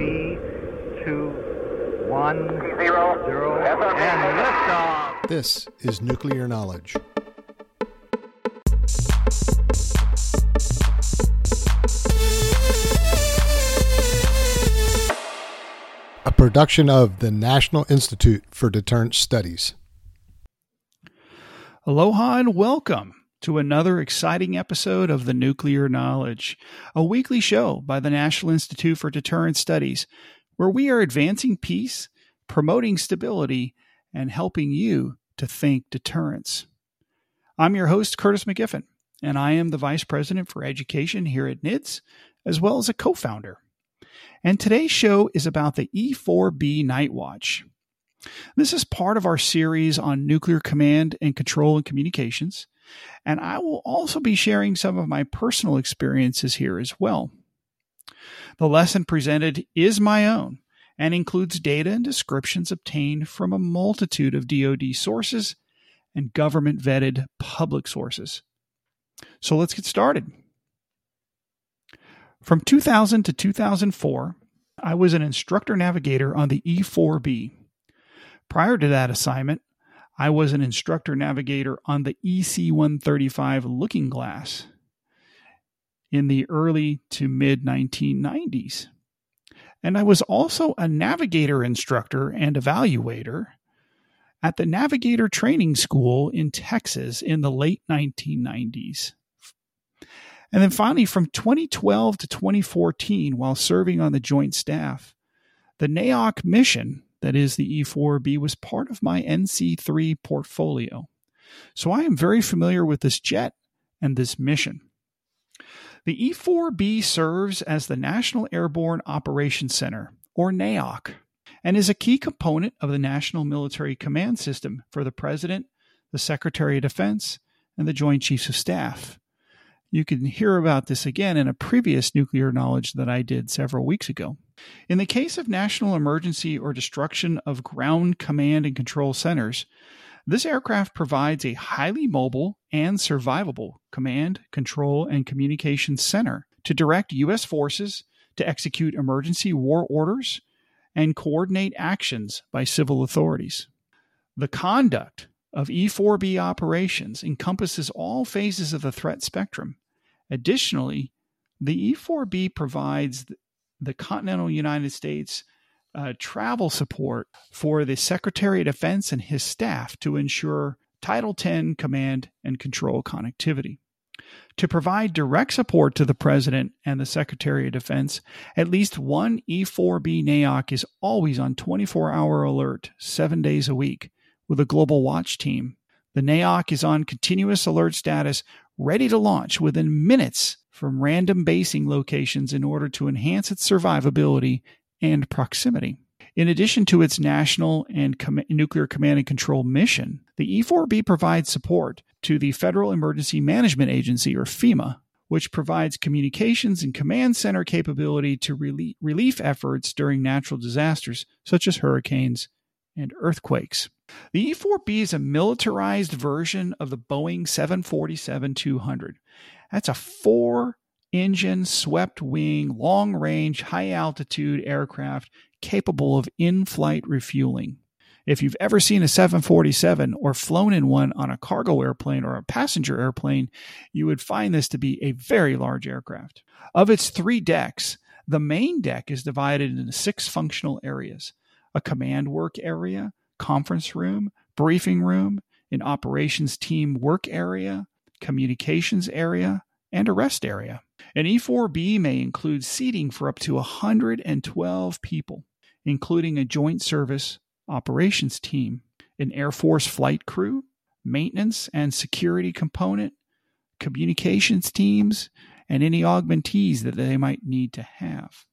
three, two, one, zero, zero, and liftoff. This is Nuclear Knowledge. A production of the National Institute for Deterrence Studies. Aloha and welcome to another exciting episode of the Nuclear Knowledge, a weekly show by the National Institute for Deterrent Studies, where we are advancing peace, promoting stability, and helping you to think deterrence. I'm your host, Curtis McGiffin, and I am the Vice President for Education here at NIDS, as well as a co founder. And today's show is about the E4B Night Watch. This is part of our series on nuclear command and control and communications, and I will also be sharing some of my personal experiences here as well. The lesson presented is my own and includes data and descriptions obtained from a multitude of DoD sources and government vetted public sources. So let's get started. From 2000 to 2004, I was an instructor navigator on the E4B. Prior to that assignment, I was an instructor navigator on the EC 135 Looking Glass in the early to mid 1990s. And I was also a navigator instructor and evaluator at the Navigator Training School in Texas in the late 1990s. And then finally, from 2012 to 2014, while serving on the Joint Staff, the NAOC mission that is the E4B, was part of my NC3 portfolio. So I am very familiar with this jet and this mission. The E4B serves as the National Airborne Operations Center, or NAOC, and is a key component of the National Military Command System for the President, the Secretary of Defense, and the Joint Chiefs of Staff. You can hear about this again in a previous nuclear knowledge that I did several weeks ago. In the case of national emergency or destruction of ground command and control centers, this aircraft provides a highly mobile and survivable command, control, and communication center to direct U.S. forces to execute emergency war orders and coordinate actions by civil authorities. The conduct of E4B operations encompasses all phases of the threat spectrum. Additionally, the E4B provides the continental United States uh, travel support for the Secretary of Defense and his staff to ensure Title 10 command and control connectivity. To provide direct support to the President and the Secretary of Defense, at least one E4B NAOC is always on 24 hour alert, seven days a week, with a global watch team. The NAOC is on continuous alert status, ready to launch within minutes from random basing locations in order to enhance its survivability and proximity. In addition to its national and com- nuclear command and control mission, the E4B provides support to the Federal Emergency Management Agency, or FEMA, which provides communications and command center capability to relief, efforts during natural disasters such as hurricanes and earthquakes. The E4B is a militarized version of the Boeing 747 200 that's a four engine, swept wing, long range, high altitude aircraft capable of in flight refueling. If you've ever seen a 747 or flown in one on a cargo airplane or a passenger airplane, you would find this to be a very large aircraft. Of its three decks, the main deck is divided into six functional areas a command work area, conference room, briefing room, an operations team work area, communications area, and a rest area. An E4B may include seating for up to 112 people, including a joint service operations team, an Air Force flight crew, maintenance and security component, communications teams, and any augmentees that they might need to have.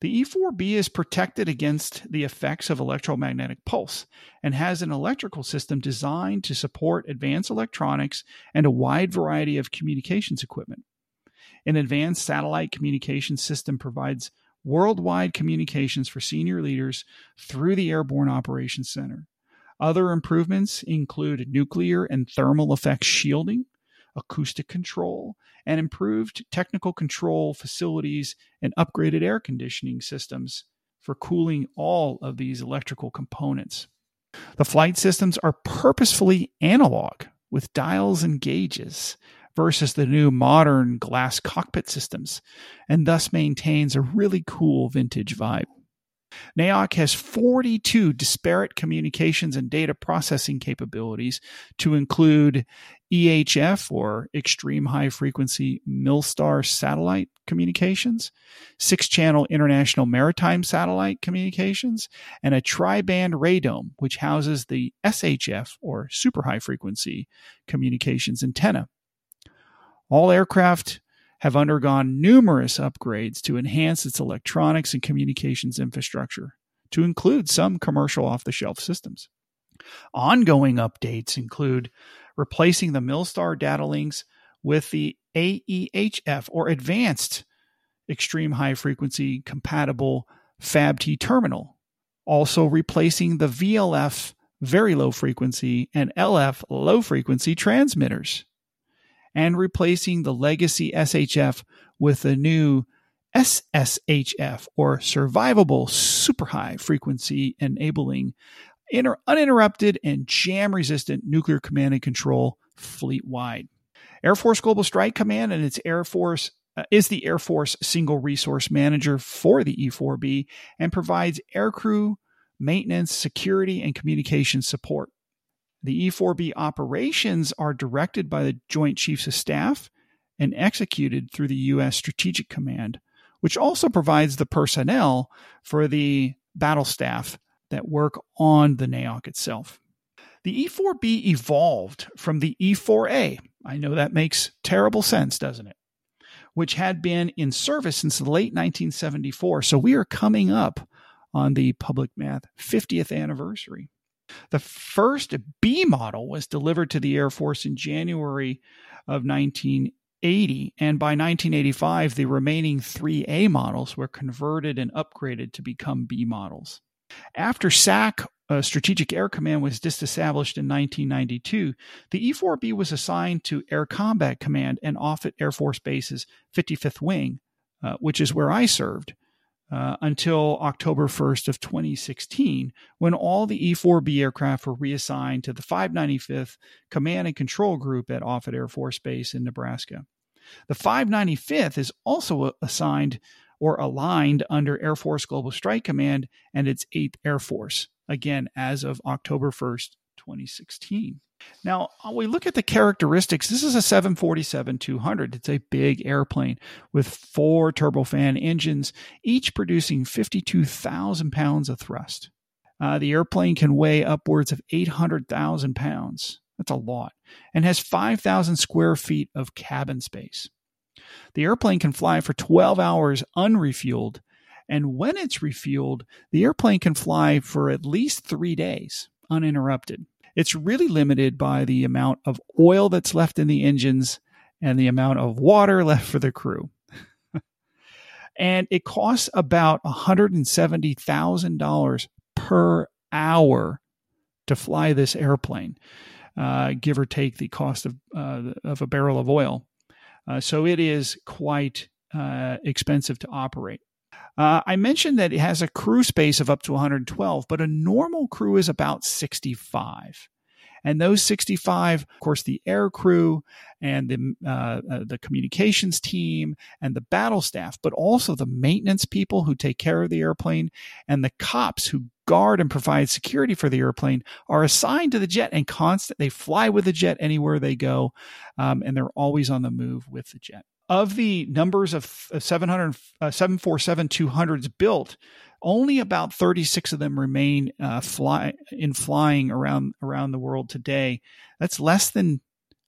The E4B is protected against the effects of electromagnetic pulse and has an electrical system designed to support advanced electronics and a wide variety of communications equipment. An advanced satellite communication system provides worldwide communications for senior leaders through the Airborne Operations Center. Other improvements include nuclear and thermal effects shielding, acoustic control, and improved technical control facilities and upgraded air conditioning systems for cooling all of these electrical components. The flight systems are purposefully analog with dials and gauges versus the new modern glass cockpit systems, and thus maintains a really cool vintage vibe. NAOC has 42 disparate communications and data processing capabilities to include EHF or extreme high frequency Milstar satellite communications, six channel international maritime satellite communications, and a tri band radome, which houses the SHF or super high frequency communications antenna. All aircraft have undergone numerous upgrades to enhance its electronics and communications infrastructure, to include some commercial off the shelf systems. Ongoing updates include replacing the Milstar data links with the AEHF or Advanced Extreme High Frequency Compatible FAB-T terminal, also replacing the VLF very low frequency and LF low frequency transmitters and replacing the legacy SHF with the new SSHF or survivable super high frequency enabling inter- uninterrupted and jam resistant nuclear command and control fleet wide. Air Force Global Strike Command and its Air Force uh, is the Air Force single resource manager for the E4B and provides aircrew maintenance, security, and communication support. The E4B operations are directed by the Joint Chiefs of Staff and executed through the U.S. Strategic Command, which also provides the personnel for the battle staff that work on the NAOC itself. The E4B evolved from the E4A. I know that makes terrible sense, doesn't it? Which had been in service since late 1974. So we are coming up on the public math 50th anniversary. The first B model was delivered to the Air Force in January of 1980, and by 1985, the remaining three A models were converted and upgraded to become B models. After SAC, uh, Strategic Air Command, was disestablished in 1992, the E 4B was assigned to Air Combat Command and Offutt Air Force Base's 55th Wing, uh, which is where I served uh, until October 1st of 2016, when all the E-4B aircraft were reassigned to the 595th Command and Control Group at Offutt Air Force Base in Nebraska. The 595th is also assigned or aligned under Air Force Global Strike Command and its 8th Air Force, again, as of October 1st, 2016. Now, we look at the characteristics. This is a 747 200. It's a big airplane with four turbofan engines, each producing 52,000 pounds of thrust. Uh, the airplane can weigh upwards of 800,000 pounds. That's a lot. And has 5,000 square feet of cabin space. The airplane can fly for 12 hours unrefueled. And when it's refueled, the airplane can fly for at least three days uninterrupted. It's really limited by the amount of oil that's left in the engines and the amount of water left for the crew. and it costs about $170,000 per hour to fly this airplane, uh, give or take the cost of, uh, of a barrel of oil. Uh, so it is quite uh, expensive to operate. Uh, I mentioned that it has a crew space of up to 112, but a normal crew is about 65. And those 65, of course, the air crew and the uh, uh, the communications team and the battle staff, but also the maintenance people who take care of the airplane and the cops who guard and provide security for the airplane are assigned to the jet and constant. They fly with the jet anywhere they go, um, and they're always on the move with the jet of the numbers of 700, uh, 747 200s built, only about 36 of them remain uh, fly in flying around around the world today. That's less than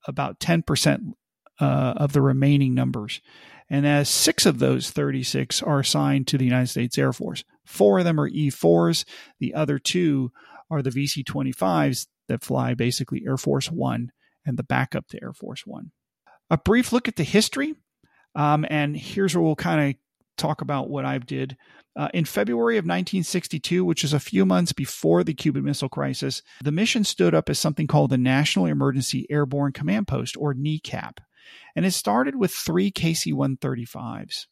about 10% uh, of the remaining numbers. And as six of those 36 are assigned to the United States Air Force, four of them are E4s. The other two are the VC 25s that fly basically Air Force One and the backup to Air Force One. A brief look at the history um, and here's where we'll kind of talk about what I did. Uh, in February of 1962, which is a few months before the Cuban Missile Crisis, the mission stood up as something called the National Emergency Airborne Command Post, or NEACP. And it started with three KC 135s.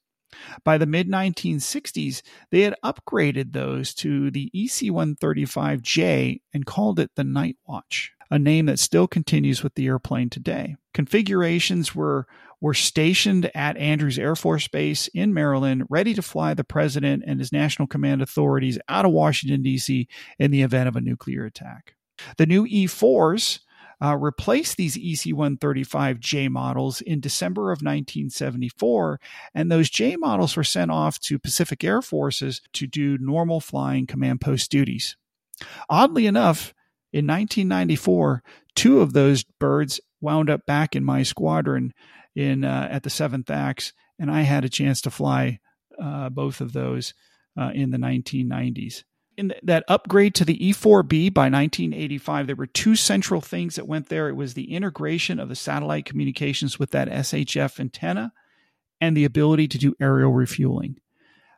By the mid 1960s, they had upgraded those to the EC 135J and called it the Night Watch, a name that still continues with the airplane today. Configurations were were stationed at Andrews Air Force Base in Maryland, ready to fly the president and his national command authorities out of Washington, D.C. in the event of a nuclear attack. The new E 4s uh, replaced these EC 135J models in December of 1974, and those J models were sent off to Pacific Air Forces to do normal flying command post duties. Oddly enough, in 1994, two of those birds wound up back in my squadron in uh, at the Seventh Axe, and I had a chance to fly uh, both of those uh, in the 1990s in that upgrade to the E4B by 1985, there were two central things that went there. It was the integration of the satellite communications with that SHF antenna and the ability to do aerial refueling.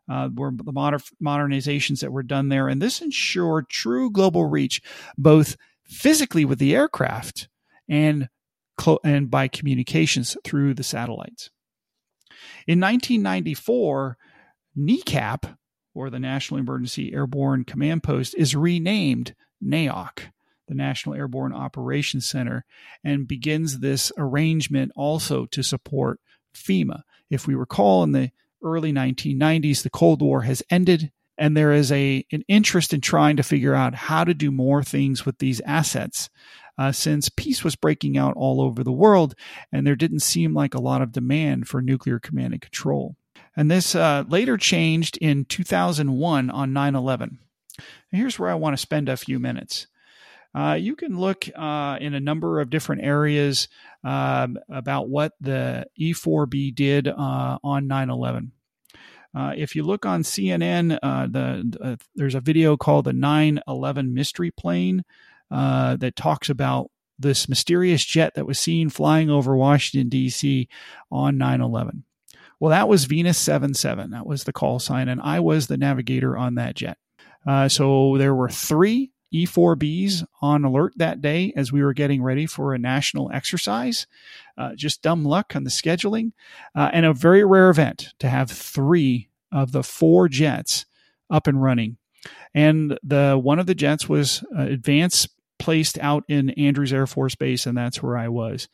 Uh, were the moder- modernizations that were done there, and this ensured true global reach, both physically with the aircraft and clo- and by communications through the satellites. In 1994, NEACP or the National Emergency Airborne Command Post, is renamed NAOC, the National Airborne Operations Center, and begins this arrangement also to support FEMA. If we recall, in the early 1990s, the Cold War has ended, and there is a an interest in trying to figure out how to do more things with these assets. Uh, since peace was breaking out all over the world, and there didn't seem like a lot of demand for nuclear command and control. And this uh, later changed in 2001 on 9 11. Here's where I want to spend a few minutes. Uh, you can look uh, in a number of different areas um, about what the E4B did uh, on 9 11. Uh, if you look on CNN, uh, the, there's a video called the 9 11 Mystery Plane that talks about this mysterious jet that was seen flying over Washington, D.C. on 9 11. Well, that was Venus 77. That was the call sign, and I was the navigator on that jet. Uh, so there were three E4Bs on alert that day as we were getting ready for a national exercise. Uh, just dumb luck on the scheduling, uh, and a very rare event to have three of the four jets up and running. And the one of the jets was uh, advanced placed out in Andrews Air Force Base, and that's where I was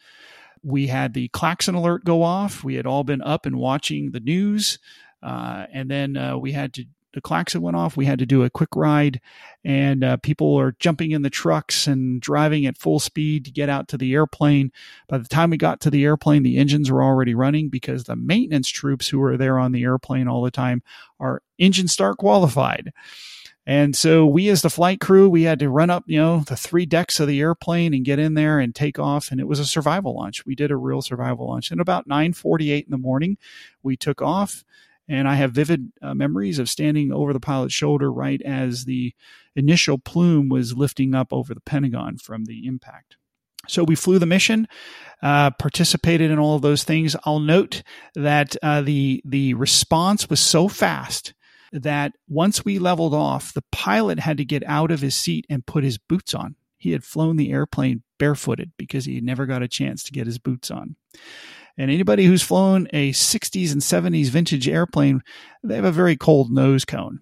we had the klaxon alert go off. We had all been up and watching the news. Uh, and then uh, we had to, the klaxon went off. We had to do a quick ride, and uh, people are jumping in the trucks and driving at full speed to get out to the airplane. By the time we got to the airplane, the engines were already running because the maintenance troops who are there on the airplane all the time are engine start qualified. And so we, as the flight crew, we had to run up, you know, the three decks of the airplane and get in there and take off. And it was a survival launch. We did a real survival launch. And about 9:48 in the morning, we took off. And I have vivid uh, memories of standing over the pilot's shoulder right as the initial plume was lifting up over the Pentagon from the impact. So we flew the mission, uh, participated in all of those things. I'll note that uh, the the response was so fast that once we leveled off, the pilot had to get out of his seat and put his boots on. He had flown the airplane barefooted because he never got a chance to get his boots on. And anybody who's flown a 60s and 70s vintage airplane, they have a very cold nose cone.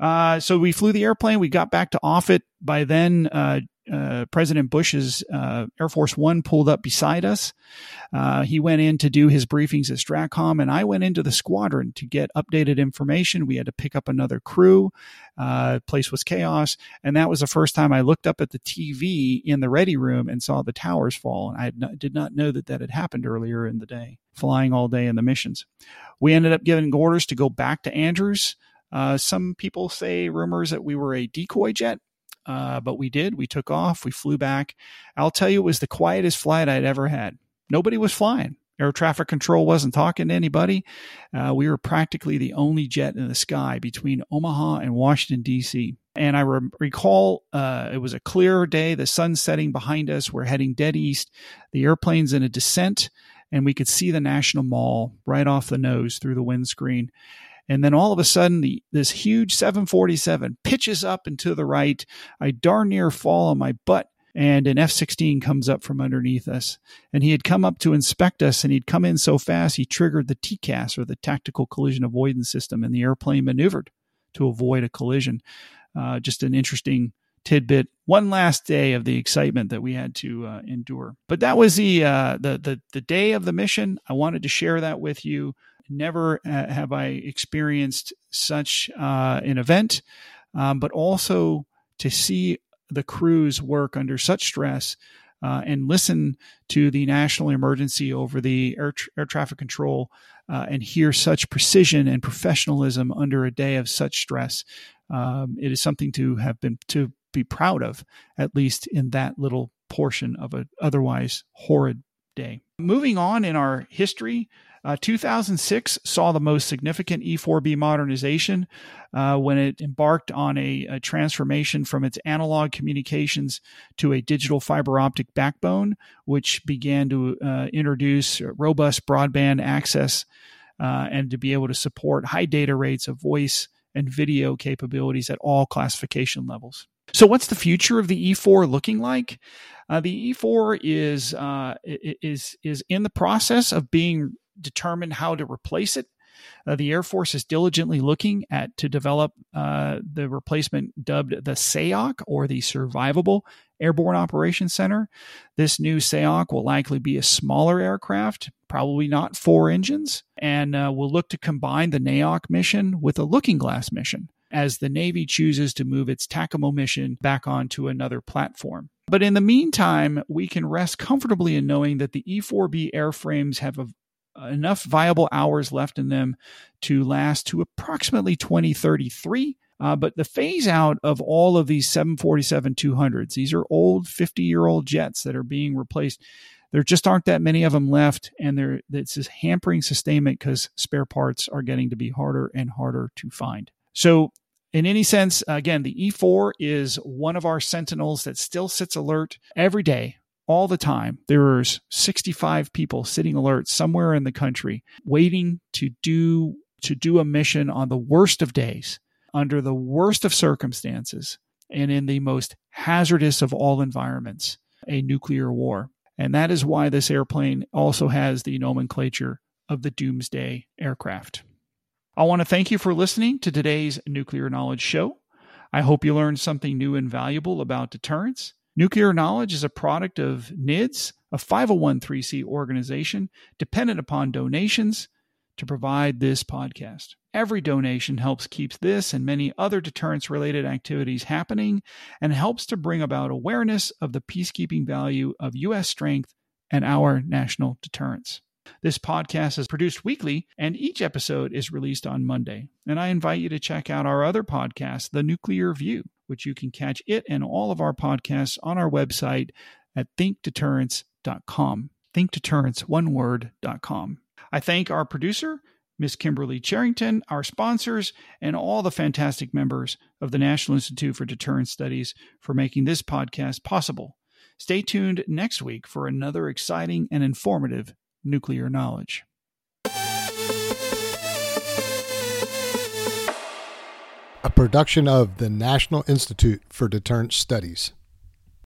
Uh, so we flew the airplane. We got back to Offutt. By then, uh, uh, President Bush's uh, Air Force One pulled up beside us. Uh, he went in to do his briefings at Stratcom, and I went into the squadron to get updated information. We had to pick up another crew. Place was chaos, and that was the first time I looked up at the TV in the ready room and saw the towers fall. And I not, did not know that that had happened earlier in the day. Flying all day in the missions, we ended up giving orders to go back to Andrews. Uh, some people say rumors that we were a decoy jet. Uh, but we did. We took off. We flew back. I'll tell you, it was the quietest flight I'd ever had. Nobody was flying. Air traffic control wasn't talking to anybody. Uh, we were practically the only jet in the sky between Omaha and Washington, D.C. And I re- recall uh, it was a clear day, the sun setting behind us. We're heading dead east. The airplane's in a descent, and we could see the National Mall right off the nose through the windscreen. And then all of a sudden, the, this huge 747 pitches up and to the right. I darn near fall on my butt and an F 16 comes up from underneath us. And he had come up to inspect us, and he'd come in so fast he triggered the TCAS or the Tactical Collision Avoidance System, and the airplane maneuvered to avoid a collision. Uh, just an interesting tidbit. One last day of the excitement that we had to uh, endure. But that was the, uh, the the the day of the mission. I wanted to share that with you. Never uh, have I experienced such uh, an event, um, but also to see the crews work under such stress uh, and listen to the national emergency over the air, tra- air traffic control uh, and hear such precision and professionalism under a day of such stress. Um, it is something to have been to be proud of, at least in that little portion of an otherwise horrid day. Moving on in our history, uh, 2006 saw the most significant E4B modernization uh, when it embarked on a, a, transformation from its analog communications to a digital fiber optic backbone, which began to uh, introduce robust broadband access uh, and to be able to support high data rates of voice and video capabilities at all classification levels. So, what's the future of the E4 looking like? Uh, the E4 is uh, is is in the process of being determined how to replace it. Uh, the Air Force is diligently looking at to develop uh, the replacement dubbed the SAOC or the Survivable Airborne Operations Center. This new SAOC will likely be a smaller aircraft, probably not four engines, and uh, will look to combine the NAOC mission with a looking glass mission as the Navy chooses to move its TACAMO mission back onto another platform. But in the meantime, we can rest comfortably in knowing that the E 4B airframes have a, enough viable hours left in them to last to approximately 2033. Uh, but the phase out of all of these 747 200s, these are old 50 year old jets that are being replaced. There just aren't that many of them left, and they're, it's hampering sustainment because spare parts are getting to be harder and harder to find. So, in any sense, again, the E4 is one of our sentinels that still sits alert every day, all the time. There There's 65 people sitting alert somewhere in the country, waiting to do to do a mission on the worst of days, under the worst of circumstances, and in the most hazardous of all environments, a nuclear war. And that is why this airplane also has the nomenclature of the Doomsday aircraft. I want to thank you for listening to today's Nuclear Knowledge Show. I hope you learned something new and valuable about deterrence. Nuclear Knowledge is a product of NIDS, a 501c organization dependent upon donations to provide this podcast. Every donation helps keep this and many other deterrence related activities happening and helps to bring about awareness of the peacekeeping value of U.S. strength and our national deterrence. This podcast is produced weekly, and each episode is released on Monday. And I invite you to check out our other podcast, The Nuclear View, which you can catch it and all of our podcasts on our website at thinkdeterrence.com. Thinkdeterrence, one word.com. I thank our producer, Miss Kimberly Charrington, our sponsors, and all the fantastic members of the National Institute for Deterrence Studies for making this podcast possible. Stay tuned next week for another exciting and informative nuclear knowledge. A production of the National Institute for Deterrence Studies.